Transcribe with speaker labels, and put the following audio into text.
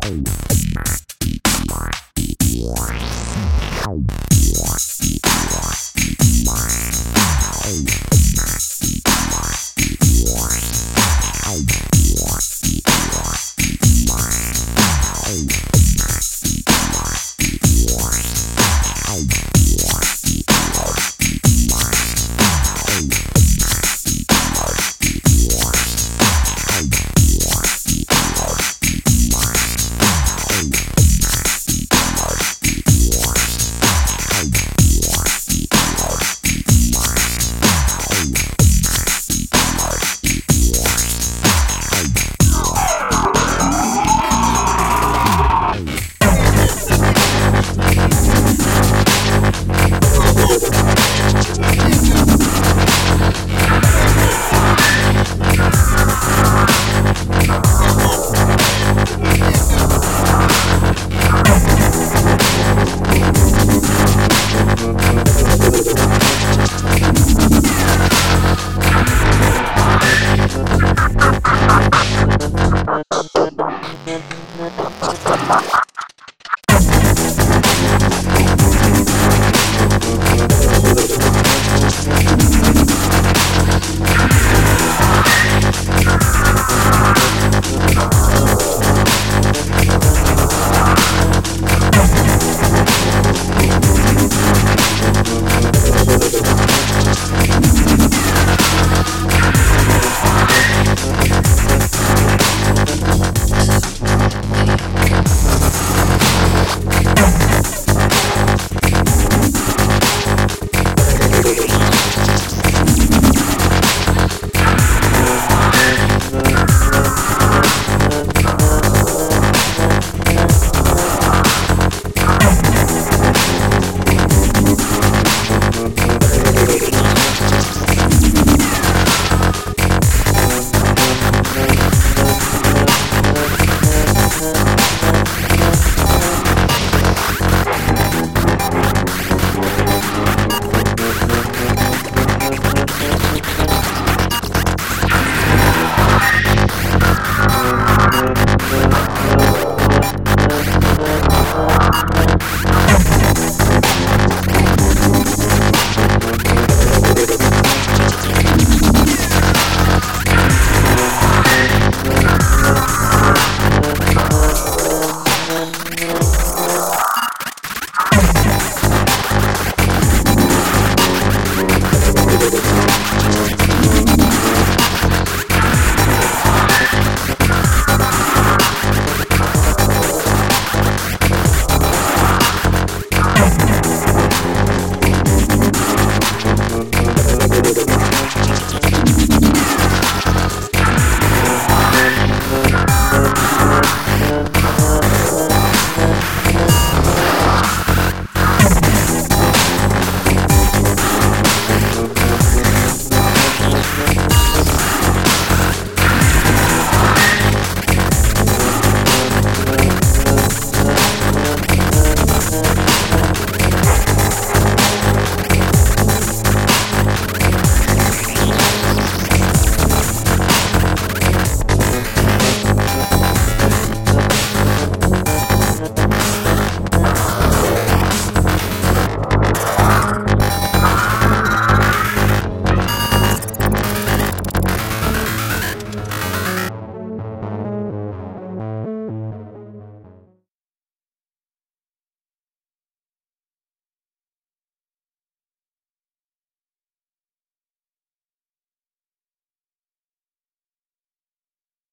Speaker 1: Oh.